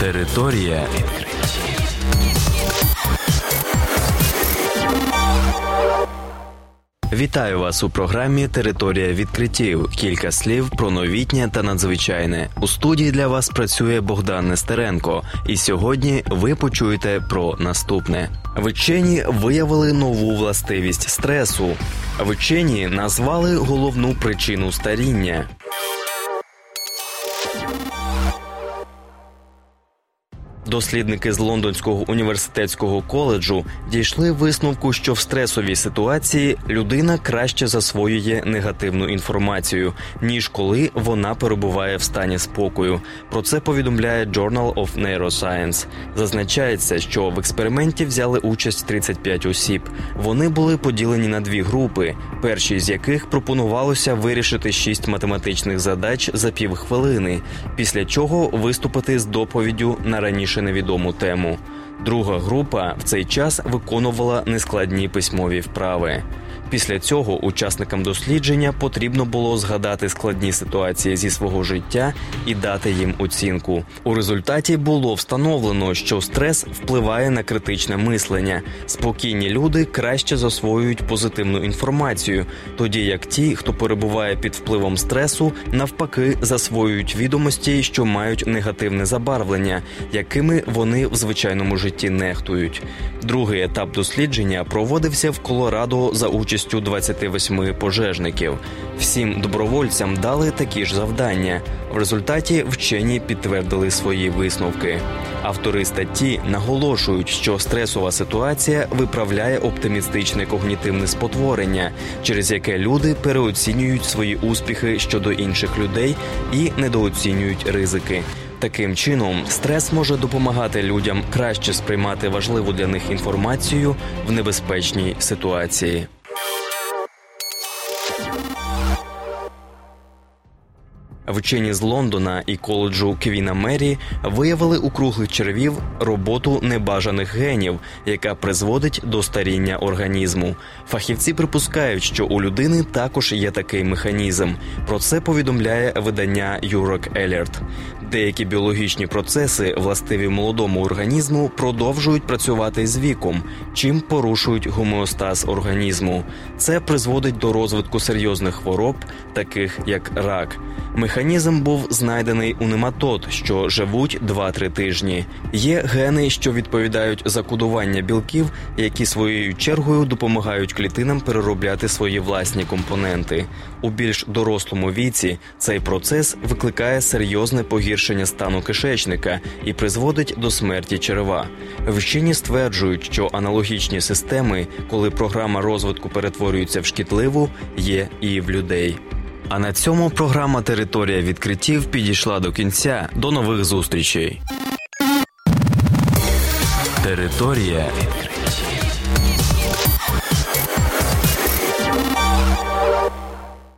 Територія відкриттів. Вітаю вас у програмі Територія відкриттів. Кілька слів про новітнє та надзвичайне. У студії для вас працює Богдан Нестеренко, і сьогодні ви почуєте про наступне. Вчені виявили нову властивість стресу. Вчені назвали головну причину старіння. Дослідники з Лондонського університетського коледжу дійшли висновку, що в стресовій ситуації людина краще засвоює негативну інформацію, ніж коли вона перебуває в стані спокою. Про це повідомляє Journal of Neuroscience. Зазначається, що в експерименті взяли участь 35 осіб. Вони були поділені на дві групи, першій з яких пропонувалося вирішити шість математичних задач за півхвилини, після чого виступити з доповіддю на раніше невідому тему. Друга група в цей час виконувала нескладні письмові вправи. Після цього учасникам дослідження потрібно було згадати складні ситуації зі свого життя і дати їм оцінку. У результаті було встановлено, що стрес впливає на критичне мислення. Спокійні люди краще засвоюють позитивну інформацію, тоді як ті, хто перебуває під впливом стресу, навпаки засвоюють відомості, що мають негативне забарвлення, якими вони в звичайному житті нехтують. Другий етап дослідження проводився в Колорадо за участю участю 28 пожежників. Всім добровольцям дали такі ж завдання. В результаті вчені підтвердили свої висновки. Автори статті наголошують, що стресова ситуація виправляє оптимістичне когнітивне спотворення, через яке люди переоцінюють свої успіхи щодо інших людей і недооцінюють ризики. Таким чином, стрес може допомагати людям краще сприймати важливу для них інформацію в небезпечній ситуації. Вчені з Лондона і коледжу Квіна Мері виявили у круглих червів роботу небажаних генів, яка призводить до старіння організму. Фахівці припускають, що у людини також є такий механізм. Про це повідомляє видання Юрок Alert. Деякі біологічні процеси, властиві молодому організму, продовжують працювати з віком, чим порушують гомеостаз організму. Це призводить до розвитку серйозних хвороб, таких як рак. Механізм був знайдений у нематод, що живуть 2-3 тижні. Є гени, що відповідають за кодування білків, які своєю чергою допомагають клітинам переробляти свої власні компоненти. У більш дорослому віці цей процес викликає серйозне погіршення стану кишечника і призводить до смерті черева. Вчені стверджують, що аналогічні системи, коли програма розвитку перетворюється в шкідливу, є і в людей. А на цьому програма Територія відкриттів підійшла до кінця. До нових зустрічей. Територія відкриттів.